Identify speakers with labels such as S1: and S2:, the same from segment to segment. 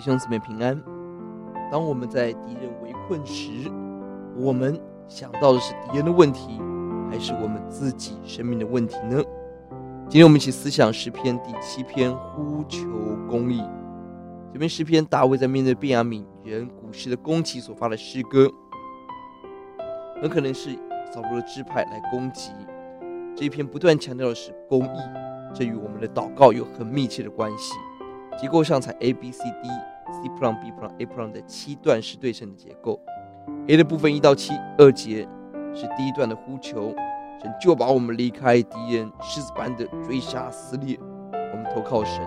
S1: 弟兄姊妹平安。当我们在敌人围困时，我们想到的是敌人的问题，还是我们自己生命的问题呢？今天我们一起思想诗篇第七篇，呼求公义。这篇诗篇，大卫在面对便雅敏人古时的攻击所发的诗歌，很可能是扫罗的支派来攻击。这一篇不断强调的是公义，这与我们的祷告有很密切的关系。结构上采 A B C D C plan B plan A plan 的七段式对称的结构。A 的部分一到七二节是第一段的呼求，神救拔我们离开敌人狮子般的追杀撕裂，我们投靠神。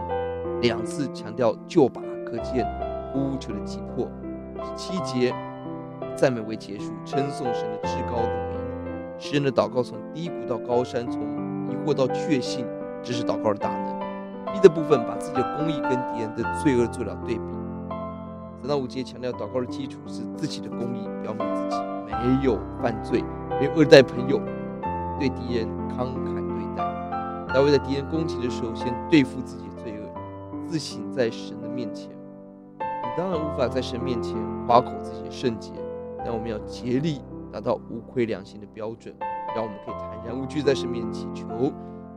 S1: 两次强调救拔，可见呼求的急迫。七节赞美为结束，称颂神的至高的名。诗人的祷告从低谷到高山，从疑惑到确信，这是祷告的大能。B 的部分把自己的公义跟敌人的罪恶做了对比。三到五节强调祷告的基础是自己的公义，表明自己没有犯罪，没有恶待朋友，对敌人慷慨对待。大卫在敌人攻击的时候，先对付自己的罪恶，自省在神的面前。你当然无法在神面前夸口自己的圣洁，但我们要竭力达到无愧良心的标准，让我们可以坦然无惧在神面前祈求。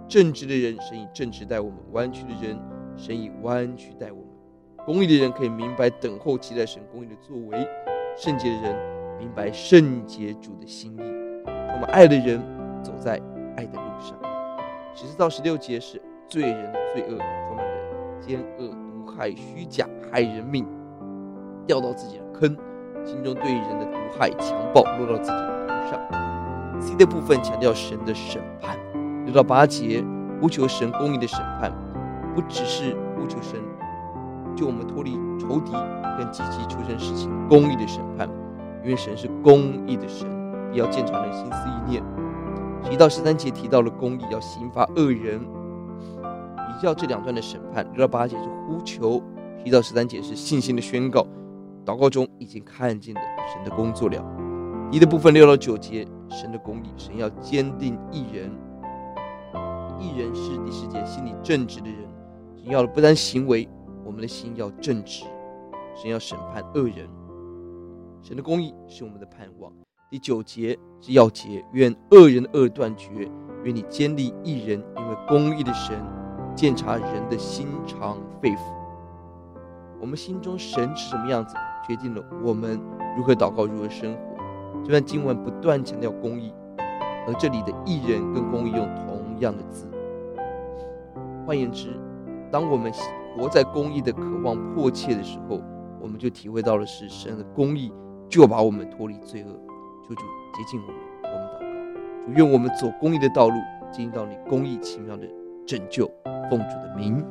S1: 正直的人，神以正直待我们；弯曲的人，神以弯曲待我们。公义的人可以明白等候期待神公义的作为；圣洁的人明白圣洁主的心意。我们爱的人走在爱的路上。十四到十六节是罪人罪恶，充满了奸恶、毒害、虚假、害人命，掉到自己的坑，心中对人的毒害、强暴落到自己的头上。C 的部分强调神的审判。六到八节，呼求神公义的审判，不只是呼求神救我们脱离仇敌跟积极出生事情公义的审判，因为神是公义的神，必要鉴察人心思意念。提到十三节提到了公义要刑罚恶人，比较这两段的审判。六到八节是呼求，提到十三节是信心的宣告，祷告中已经看见了神的工作了。一的部分六到九节，神的公义，神要坚定义人。义人是第十节，心里正直的人。神要的不单行为，我们的心要正直。神要审判恶人，神的公义是我们的盼望。第九节是要结，愿恶人的恶断绝，愿你坚立一人，因为公义的神鉴察人的心肠肺腑。我们心中神是什么样子，决定了我们如何祷告，如何生活。这段经文不断强调公义，而这里的艺人跟公义用同样的字，换言之，当我们活在公益的渴望迫切的时候，我们就体会到了是神的公益，就把我们脱离罪恶。求主接近我们，我们祷告，愿我们走公益的道路，经历到你公益奇妙的拯救，奉主的名。